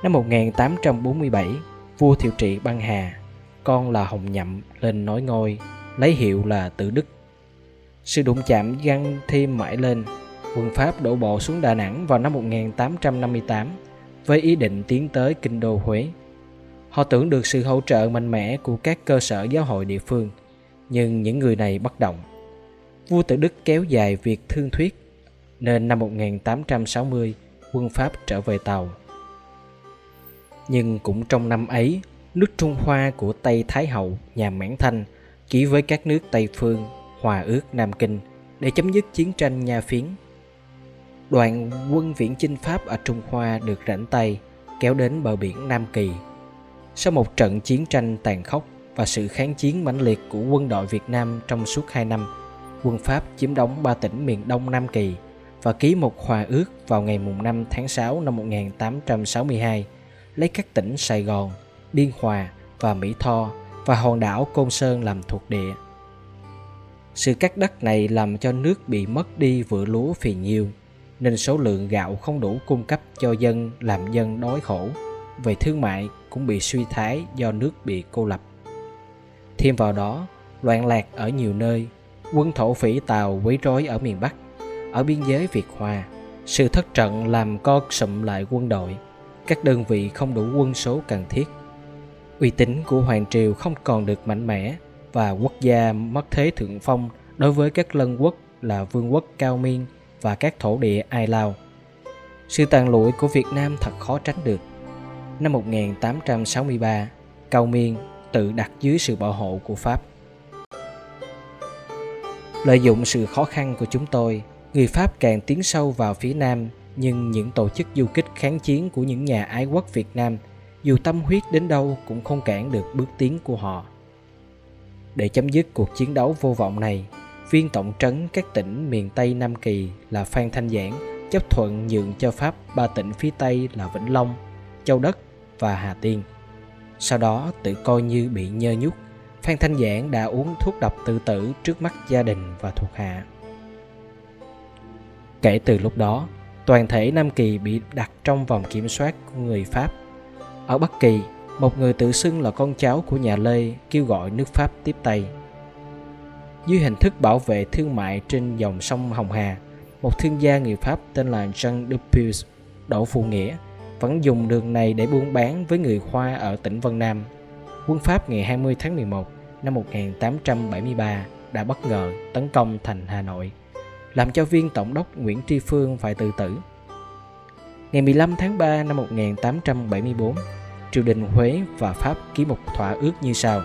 Năm 1847, vua Thiệu Trị băng hà, con là Hồng Nhậm lên nói ngôi, lấy hiệu là Tự Đức. Sự đụng chạm găng thêm mãi lên, quân Pháp đổ bộ xuống Đà Nẵng vào năm 1858 với ý định tiến tới kinh đô Huế. Họ tưởng được sự hỗ trợ mạnh mẽ của các cơ sở giáo hội địa phương, nhưng những người này bất động vua tự Đức kéo dài việc thương thuyết, nên năm 1860 quân Pháp trở về Tàu. Nhưng cũng trong năm ấy, nước Trung Hoa của Tây Thái Hậu nhà Mãn Thanh ký với các nước Tây Phương hòa ước Nam Kinh để chấm dứt chiến tranh Nha Phiến. Đoàn quân viễn chinh Pháp ở Trung Hoa được rảnh tay kéo đến bờ biển Nam Kỳ. Sau một trận chiến tranh tàn khốc và sự kháng chiến mãnh liệt của quân đội Việt Nam trong suốt 2 năm, quân Pháp chiếm đóng ba tỉnh miền Đông Nam Kỳ và ký một hòa ước vào ngày 5 tháng 6 năm 1862 lấy các tỉnh Sài Gòn, Biên Hòa và Mỹ Tho và hòn đảo Côn Sơn làm thuộc địa. Sự cắt đất này làm cho nước bị mất đi vựa lúa phì nhiêu, nên số lượng gạo không đủ cung cấp cho dân làm dân đói khổ. Về thương mại cũng bị suy thái do nước bị cô lập. Thêm vào đó, loạn lạc ở nhiều nơi quân thổ phỉ Tàu quấy rối ở miền Bắc, ở biên giới Việt Hòa. Sự thất trận làm co sụm lại quân đội, các đơn vị không đủ quân số cần thiết. Uy tín của Hoàng Triều không còn được mạnh mẽ và quốc gia mất thế thượng phong đối với các lân quốc là vương quốc Cao Miên và các thổ địa Ai Lao. Sự tàn lụi của Việt Nam thật khó tránh được. Năm 1863, Cao Miên tự đặt dưới sự bảo hộ của Pháp. Lợi dụng sự khó khăn của chúng tôi, người Pháp càng tiến sâu vào phía Nam, nhưng những tổ chức du kích kháng chiến của những nhà ái quốc Việt Nam, dù tâm huyết đến đâu cũng không cản được bước tiến của họ. Để chấm dứt cuộc chiến đấu vô vọng này, viên tổng trấn các tỉnh miền Tây Nam Kỳ là Phan Thanh Giảng chấp thuận nhượng cho Pháp ba tỉnh phía Tây là Vĩnh Long, Châu Đất và Hà Tiên. Sau đó tự coi như bị nhơ nhúc Phan Thanh Giảng đã uống thuốc độc tự tử trước mắt gia đình và thuộc hạ. Kể từ lúc đó, toàn thể Nam Kỳ bị đặt trong vòng kiểm soát của người Pháp. Ở Bắc Kỳ, một người tự xưng là con cháu của nhà Lê kêu gọi nước Pháp tiếp tay. Dưới hình thức bảo vệ thương mại trên dòng sông Hồng Hà, một thương gia người Pháp tên là Jean Dupuis, Đỗ Phụ Nghĩa, vẫn dùng đường này để buôn bán với người Hoa ở tỉnh Vân Nam. Quân Pháp ngày 20 tháng 11 năm 1873 đã bất ngờ tấn công thành Hà Nội, làm cho viên tổng đốc Nguyễn Tri Phương phải tự tử. Ngày 15 tháng 3 năm 1874, triều đình Huế và Pháp ký một thỏa ước như sau.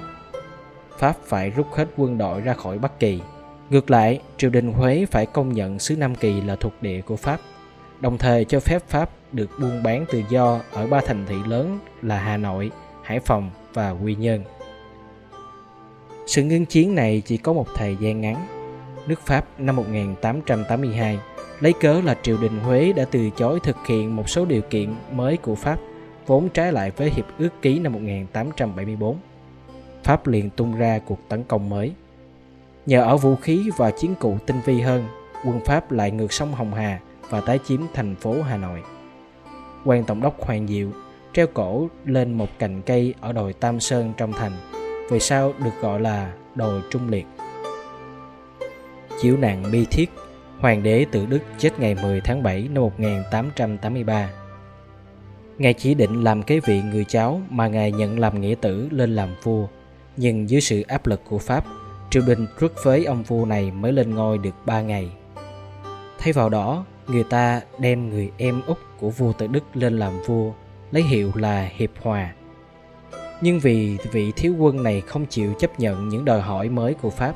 Pháp phải rút hết quân đội ra khỏi Bắc Kỳ. Ngược lại, triều đình Huế phải công nhận xứ Nam Kỳ là thuộc địa của Pháp, đồng thời cho phép Pháp được buôn bán tự do ở ba thành thị lớn là Hà Nội, Hải Phòng và Quy Nhơn. Sự ngưng chiến này chỉ có một thời gian ngắn. Nước Pháp năm 1882 lấy cớ là triều đình Huế đã từ chối thực hiện một số điều kiện mới của Pháp vốn trái lại với hiệp ước ký năm 1874. Pháp liền tung ra cuộc tấn công mới. Nhờ ở vũ khí và chiến cụ tinh vi hơn, quân Pháp lại ngược sông Hồng Hà và tái chiếm thành phố Hà Nội. quan tổng đốc Hoàng Diệu treo cổ lên một cành cây ở đồi Tam Sơn trong thành, về sau được gọi là đồi Trung Liệt chiếu nạn bi thiết, Hoàng đế tự Đức chết ngày 10 tháng 7 năm 1883. Ngài chỉ định làm kế vị người cháu mà Ngài nhận làm nghĩa tử lên làm vua, nhưng dưới sự áp lực của Pháp, triều đình rước phế ông vua này mới lên ngôi được 3 ngày. Thay vào đó, người ta đem người em út của vua tự Đức lên làm vua, lấy hiệu là Hiệp Hòa. Nhưng vì vị thiếu quân này không chịu chấp nhận những đòi hỏi mới của Pháp,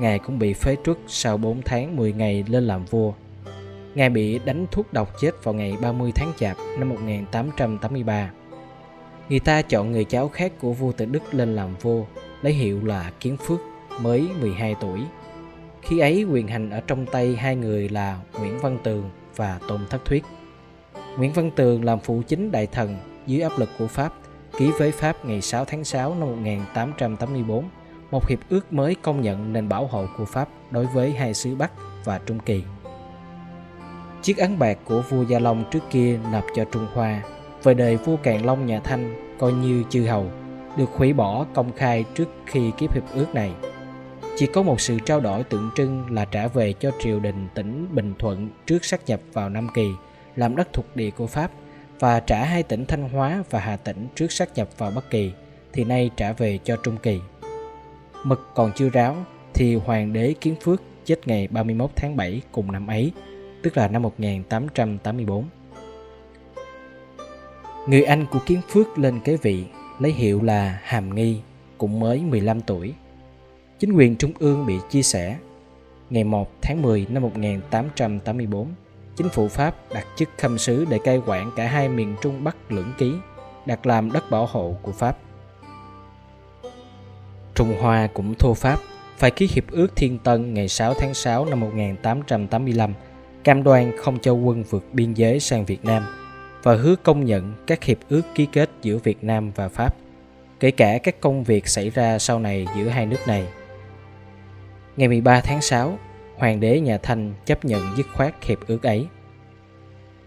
Ngài cũng bị phế truất sau 4 tháng 10 ngày lên làm vua. Ngài bị đánh thuốc độc chết vào ngày 30 tháng Chạp năm 1883. Người ta chọn người cháu khác của vua tự Đức lên làm vua, lấy hiệu là Kiến Phước, mới 12 tuổi. Khi ấy quyền hành ở trong tay hai người là Nguyễn Văn Tường và Tôn Thất Thuyết. Nguyễn Văn Tường làm phụ chính đại thần dưới áp lực của Pháp, ký với Pháp ngày 6 tháng 6 năm 1884 một hiệp ước mới công nhận nền bảo hộ của Pháp đối với hai xứ Bắc và Trung Kỳ. Chiếc ấn bạc của vua Gia Long trước kia nộp cho Trung Hoa, về đời vua Càn Long nhà Thanh coi như chư hầu, được hủy bỏ công khai trước khi ký hiệp ước này. Chỉ có một sự trao đổi tượng trưng là trả về cho triều đình tỉnh Bình Thuận trước sát nhập vào Nam Kỳ, làm đất thuộc địa của Pháp và trả hai tỉnh Thanh Hóa và Hà Tĩnh trước sát nhập vào Bắc Kỳ, thì nay trả về cho Trung Kỳ. Mực còn chưa ráo thì hoàng đế Kiến Phước chết ngày 31 tháng 7 cùng năm ấy, tức là năm 1884. Người anh của Kiến Phước lên kế vị lấy hiệu là Hàm Nghi, cũng mới 15 tuổi. Chính quyền trung ương bị chia sẻ. Ngày 1 tháng 10 năm 1884, chính phủ Pháp đặt chức khâm sứ để cai quản cả hai miền Trung Bắc lưỡng ký, đặt làm đất bảo hộ của Pháp. Trung Hoa cũng thô Pháp phải ký hiệp ước Thiên Tân ngày 6 tháng 6 năm 1885, cam đoan không cho quân vượt biên giới sang Việt Nam và hứa công nhận các hiệp ước ký kết giữa Việt Nam và Pháp, kể cả các công việc xảy ra sau này giữa hai nước này. Ngày 13 tháng 6, Hoàng đế nhà Thanh chấp nhận dứt khoát hiệp ước ấy.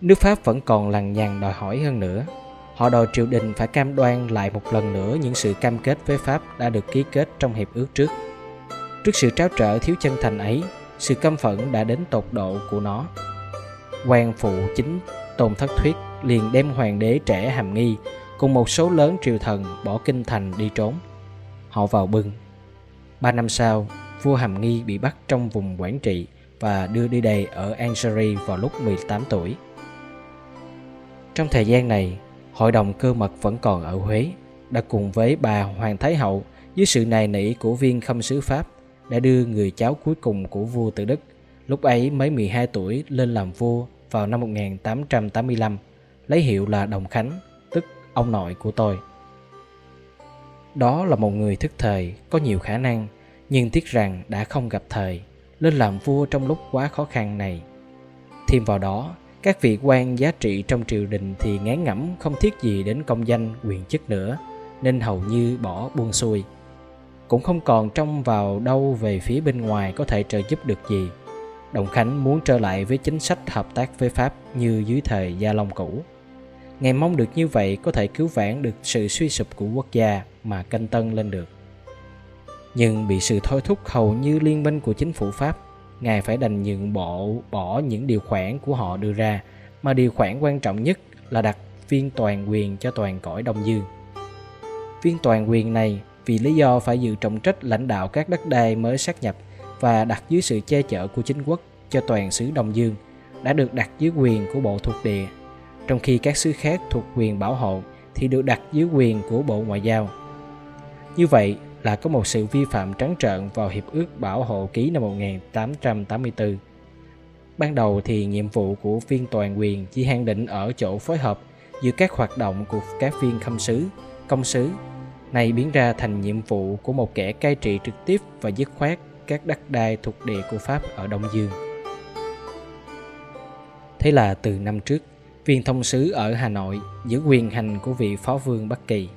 Nước Pháp vẫn còn lằng nhằng đòi hỏi hơn nữa Họ đòi triều đình phải cam đoan lại một lần nữa những sự cam kết với Pháp đã được ký kết trong hiệp ước trước. Trước sự tráo trở thiếu chân thành ấy, sự căm phẫn đã đến tột độ của nó. quan phụ chính Tôn Thất Thuyết liền đem hoàng đế trẻ hàm nghi cùng một số lớn triều thần bỏ kinh thành đi trốn. Họ vào bưng. Ba năm sau, vua Hàm Nghi bị bắt trong vùng quản trị và đưa đi đầy ở Algeria vào lúc 18 tuổi. Trong thời gian này, hội đồng cơ mật vẫn còn ở Huế, đã cùng với bà Hoàng Thái Hậu dưới sự nài nỉ của viên khâm sứ Pháp đã đưa người cháu cuối cùng của vua tự Đức, lúc ấy mới 12 tuổi lên làm vua vào năm 1885, lấy hiệu là Đồng Khánh, tức ông nội của tôi. Đó là một người thức thời, có nhiều khả năng, nhưng tiếc rằng đã không gặp thời, lên làm vua trong lúc quá khó khăn này. Thêm vào đó, các vị quan giá trị trong triều đình thì ngán ngẩm, không thiết gì đến công danh, quyền chức nữa, nên hầu như bỏ buông xuôi. Cũng không còn trông vào đâu về phía bên ngoài có thể trợ giúp được gì. Đồng khánh muốn trở lại với chính sách hợp tác với pháp như dưới thời gia long cũ. Ngài mong được như vậy có thể cứu vãn được sự suy sụp của quốc gia mà canh tân lên được. Nhưng bị sự thôi thúc hầu như liên minh của chính phủ pháp Ngài phải đành nhượng bộ bỏ những điều khoản của họ đưa ra, mà điều khoản quan trọng nhất là đặt viên toàn quyền cho toàn cõi Đông Dương. Viên toàn quyền này vì lý do phải dự trọng trách lãnh đạo các đất đai mới sát nhập và đặt dưới sự che chở của chính quốc cho toàn xứ Đông Dương đã được đặt dưới quyền của bộ thuộc địa, trong khi các xứ khác thuộc quyền bảo hộ thì được đặt dưới quyền của Bộ Ngoại giao. Như vậy là có một sự vi phạm trắng trợn vào Hiệp ước Bảo hộ ký năm 1884. Ban đầu thì nhiệm vụ của viên toàn quyền chỉ hạn định ở chỗ phối hợp giữa các hoạt động của các viên khâm sứ, công sứ, này biến ra thành nhiệm vụ của một kẻ cai trị trực tiếp và dứt khoát các đất đai thuộc địa của Pháp ở Đông Dương. Thế là từ năm trước, viên thông sứ ở Hà Nội giữ quyền hành của vị phó vương Bắc Kỳ.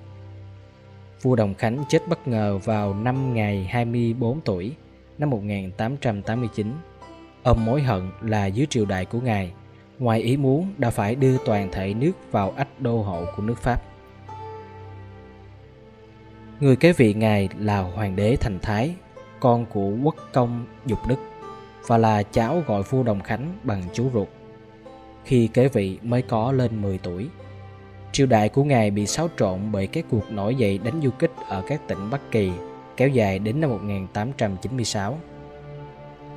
Vua Đồng Khánh chết bất ngờ vào năm ngày 24 tuổi năm 1889. Ông mối hận là dưới triều đại của ngài, ngoài ý muốn đã phải đưa toàn thể nước vào ách đô hộ của nước Pháp. Người kế vị ngài là hoàng đế Thành Thái, con của quốc công Dục Đức và là cháu gọi vua Đồng Khánh bằng chú ruột khi kế vị mới có lên 10 tuổi. Triều đại của ngài bị xáo trộn bởi các cuộc nổi dậy đánh du kích ở các tỉnh Bắc Kỳ kéo dài đến năm 1896.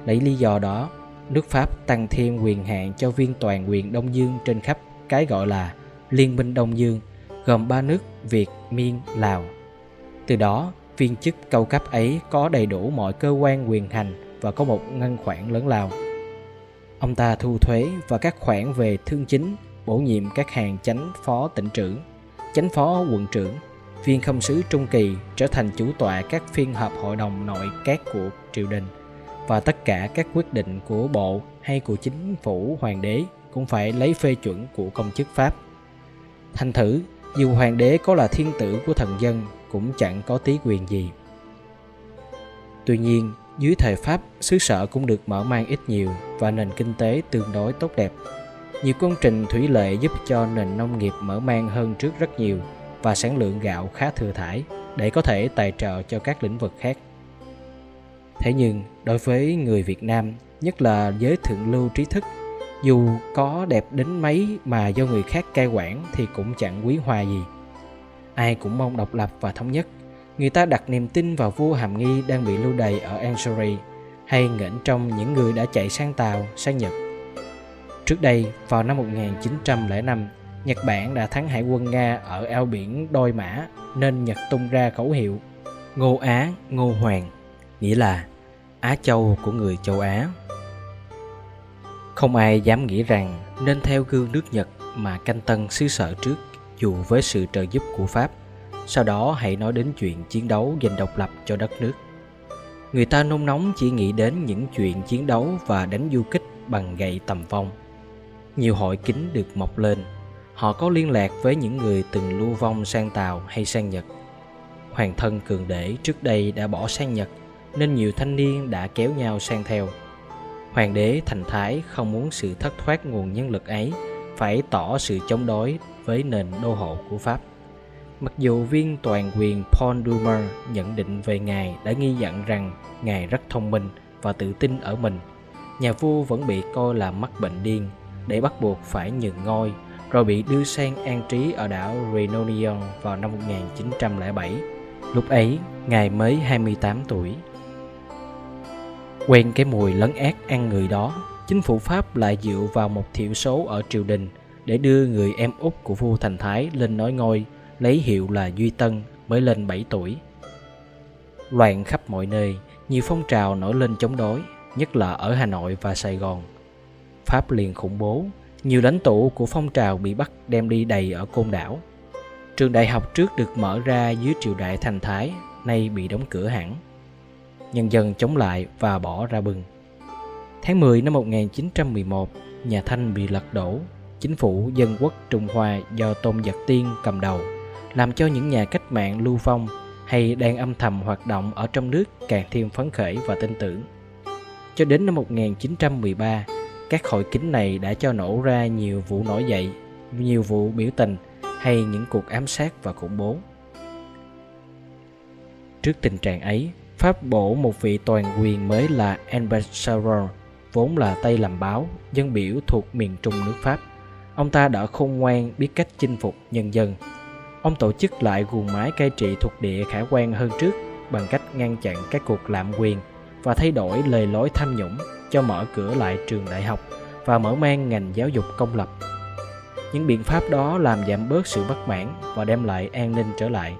Lấy lý do đó, nước Pháp tăng thêm quyền hạn cho viên toàn quyền Đông Dương trên khắp cái gọi là Liên minh Đông Dương gồm ba nước Việt, Miên, Lào. Từ đó, viên chức cao cấp ấy có đầy đủ mọi cơ quan quyền hành và có một ngân khoản lớn lao. Ông ta thu thuế và các khoản về thương chính, bổ nhiệm các hàng chánh phó tỉnh trưởng, chánh phó quận trưởng, viên không sứ trung kỳ trở thành chủ tọa các phiên họp hội đồng nội các của triều đình và tất cả các quyết định của bộ hay của chính phủ hoàng đế cũng phải lấy phê chuẩn của công chức Pháp. Thành thử, dù hoàng đế có là thiên tử của thần dân cũng chẳng có tí quyền gì. Tuy nhiên, dưới thời Pháp, xứ sở cũng được mở mang ít nhiều và nền kinh tế tương đối tốt đẹp. Nhiều công trình thủy lợi giúp cho nền nông nghiệp mở mang hơn trước rất nhiều và sản lượng gạo khá thừa thải để có thể tài trợ cho các lĩnh vực khác. Thế nhưng, đối với người Việt Nam, nhất là giới thượng lưu trí thức, dù có đẹp đến mấy mà do người khác cai quản thì cũng chẳng quý hoa gì. Ai cũng mong độc lập và thống nhất người ta đặt niềm tin vào vua Hàm Nghi đang bị lưu đày ở Ansari hay nghển trong những người đã chạy sang Tàu, sang Nhật. Trước đây, vào năm 1905, Nhật Bản đã thắng hải quân Nga ở eo biển Đôi Mã nên Nhật tung ra khẩu hiệu Ngô Á, Ngô Hoàng, nghĩa là Á Châu của người châu Á. Không ai dám nghĩ rằng nên theo gương nước Nhật mà canh tân xứ sở trước dù với sự trợ giúp của Pháp. Sau đó hãy nói đến chuyện chiến đấu giành độc lập cho đất nước. Người ta nôn nóng chỉ nghĩ đến những chuyện chiến đấu và đánh du kích bằng gậy tầm vong nhiều hội kính được mọc lên. Họ có liên lạc với những người từng lưu vong sang tàu hay sang nhật. Hoàng thân cường đế trước đây đã bỏ sang nhật nên nhiều thanh niên đã kéo nhau sang theo. Hoàng đế thành thái không muốn sự thất thoát nguồn nhân lực ấy phải tỏ sự chống đối với nền đô hộ của pháp. Mặc dù viên toàn quyền Paul Dumer nhận định về ngài đã nghi nhận rằng ngài rất thông minh và tự tin ở mình, nhà vua vẫn bị coi là mắc bệnh điên để bắt buộc phải nhường ngôi rồi bị đưa sang an trí ở đảo Reunion vào năm 1907. Lúc ấy, ngài mới 28 tuổi. Quen cái mùi lấn ác ăn người đó, chính phủ Pháp lại dựa vào một thiểu số ở triều đình để đưa người em út của vua Thành Thái lên nói ngôi lấy hiệu là Duy Tân mới lên 7 tuổi. Loạn khắp mọi nơi, nhiều phong trào nổi lên chống đối, nhất là ở Hà Nội và Sài Gòn. Pháp liền khủng bố, nhiều lãnh tụ của phong trào bị bắt đem đi đầy ở côn đảo. Trường đại học trước được mở ra dưới triều đại thành thái, nay bị đóng cửa hẳn. Nhân dân chống lại và bỏ ra bừng. Tháng 10 năm 1911, nhà Thanh bị lật đổ, chính phủ dân quốc Trung Hoa do Tôn Giật Tiên cầm đầu làm cho những nhà cách mạng lưu vong hay đang âm thầm hoạt động ở trong nước càng thêm phấn khởi và tin tưởng. Cho đến năm 1913, các hội kính này đã cho nổ ra nhiều vụ nổi dậy, nhiều vụ biểu tình hay những cuộc ám sát và khủng bố. Trước tình trạng ấy, Pháp bổ một vị toàn quyền mới là Ambassador vốn là Tây làm báo, dân biểu thuộc miền Trung nước Pháp. Ông ta đã khôn ngoan biết cách chinh phục nhân dân. Ông tổ chức lại guồng máy cai trị thuộc địa khả quan hơn trước bằng cách ngăn chặn các cuộc lạm quyền và thay đổi lề lối tham nhũng cho mở cửa lại trường đại học và mở mang ngành giáo dục công lập. Những biện pháp đó làm giảm bớt sự bất mãn và đem lại an ninh trở lại.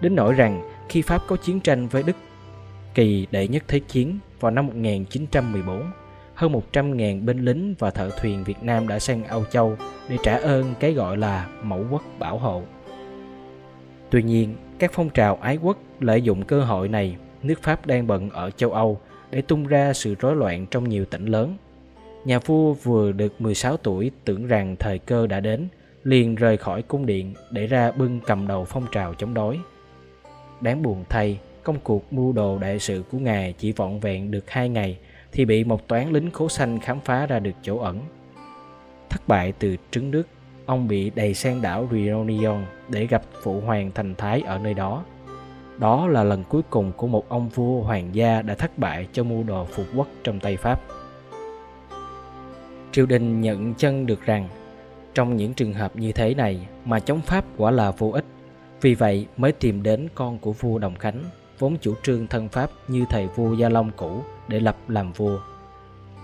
Đến nỗi rằng khi Pháp có chiến tranh với Đức kỳ đệ nhất thế chiến vào năm 1914, hơn 100.000 binh lính và thợ thuyền Việt Nam đã sang Âu Châu để trả ơn cái gọi là mẫu quốc bảo hộ. Tuy nhiên, các phong trào ái quốc lợi dụng cơ hội này, nước Pháp đang bận ở châu Âu để tung ra sự rối loạn trong nhiều tỉnh lớn. Nhà vua vừa được 16 tuổi tưởng rằng thời cơ đã đến, liền rời khỏi cung điện để ra bưng cầm đầu phong trào chống đối. Đáng buồn thay, công cuộc mưu đồ đại sự của ngài chỉ vọn vẹn được hai ngày thì bị một toán lính khố xanh khám phá ra được chỗ ẩn. Thất bại từ trứng nước, ông bị đầy sang đảo Reunion để gặp phụ hoàng thành thái ở nơi đó. Đó là lần cuối cùng của một ông vua hoàng gia đã thất bại cho mưu đồ phục quốc trong tay Pháp. Triều đình nhận chân được rằng trong những trường hợp như thế này mà chống Pháp quả là vô ích. Vì vậy mới tìm đến con của vua Đồng Khánh, vốn chủ trương thân Pháp như thầy vua Gia Long cũ để lập làm vua.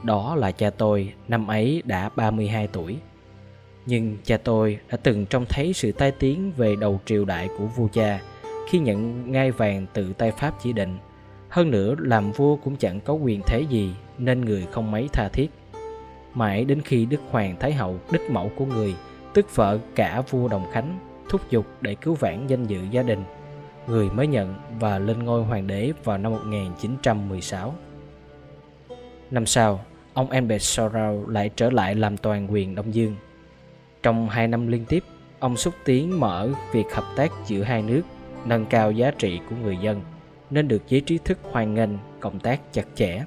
Đó là cha tôi, năm ấy đã 32 tuổi. Nhưng cha tôi đã từng trông thấy sự tai tiếng về đầu triều đại của vua cha khi nhận ngai vàng từ tay Pháp chỉ định. Hơn nữa làm vua cũng chẳng có quyền thế gì nên người không mấy tha thiết. Mãi đến khi Đức Hoàng Thái Hậu đích mẫu của người, tức vợ cả vua Đồng Khánh, thúc giục để cứu vãn danh dự gia đình, người mới nhận và lên ngôi hoàng đế vào năm 1916. Năm sau, ông Albert Sorrow lại trở lại làm toàn quyền Đông Dương. Trong hai năm liên tiếp, ông xúc tiến mở việc hợp tác giữa hai nước, nâng cao giá trị của người dân, nên được giới trí thức hoan nghênh công tác chặt chẽ.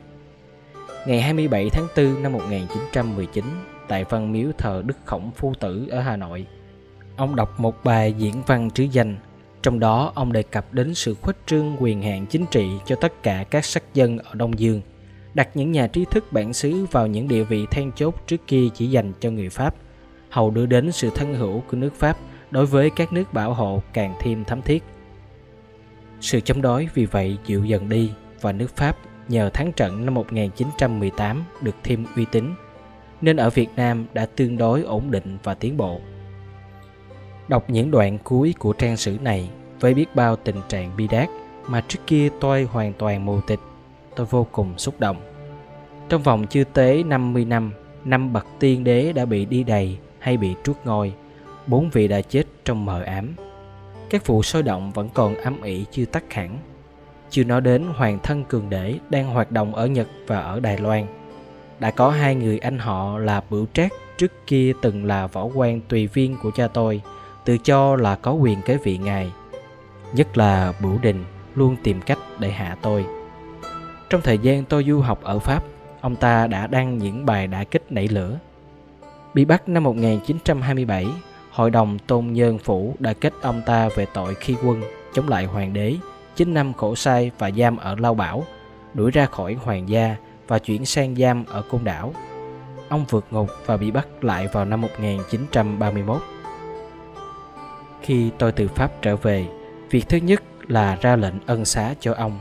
Ngày 27 tháng 4 năm 1919, tại văn miếu thờ Đức Khổng Phu Tử ở Hà Nội, ông đọc một bài diễn văn trứ danh. Trong đó, ông đề cập đến sự khuếch trương quyền hạn chính trị cho tất cả các sắc dân ở Đông Dương, đặt những nhà trí thức bản xứ vào những địa vị then chốt trước kia chỉ dành cho người Pháp, hầu đưa đến sự thân hữu của nước Pháp đối với các nước bảo hộ càng thêm thấm thiết. Sự chống đối vì vậy dịu dần đi và nước Pháp nhờ thắng trận năm 1918 được thêm uy tín, nên ở Việt Nam đã tương đối ổn định và tiến bộ. Đọc những đoạn cuối của trang sử này với biết bao tình trạng bi đát mà trước kia tôi hoàn toàn mù tịch, tôi vô cùng xúc động. Trong vòng chưa tế 50 năm, năm bậc tiên đế đã bị đi đầy hay bị truốt ngôi, bốn vị đã chết trong mờ ám. Các vụ sôi động vẫn còn ám ỉ chưa tắt hẳn chưa nói đến hoàng thân cường đế đang hoạt động ở Nhật và ở Đài Loan. Đã có hai người anh họ là Bửu Trác trước kia từng là võ quan tùy viên của cha tôi, tự cho là có quyền kế vị ngài. Nhất là Bửu Đình luôn tìm cách để hạ tôi. Trong thời gian tôi du học ở Pháp, ông ta đã đăng những bài đã kích nảy lửa. Bị bắt năm 1927, Hội đồng Tôn Nhân Phủ đã kết ông ta về tội khi quân chống lại hoàng đế 9 năm khổ sai và giam ở Lao Bảo, đuổi ra khỏi hoàng gia và chuyển sang giam ở côn đảo. Ông vượt ngục và bị bắt lại vào năm 1931. Khi tôi từ Pháp trở về, việc thứ nhất là ra lệnh ân xá cho ông.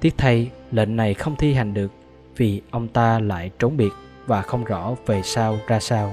Tiếc thay, lệnh này không thi hành được vì ông ta lại trốn biệt và không rõ về sau ra sao.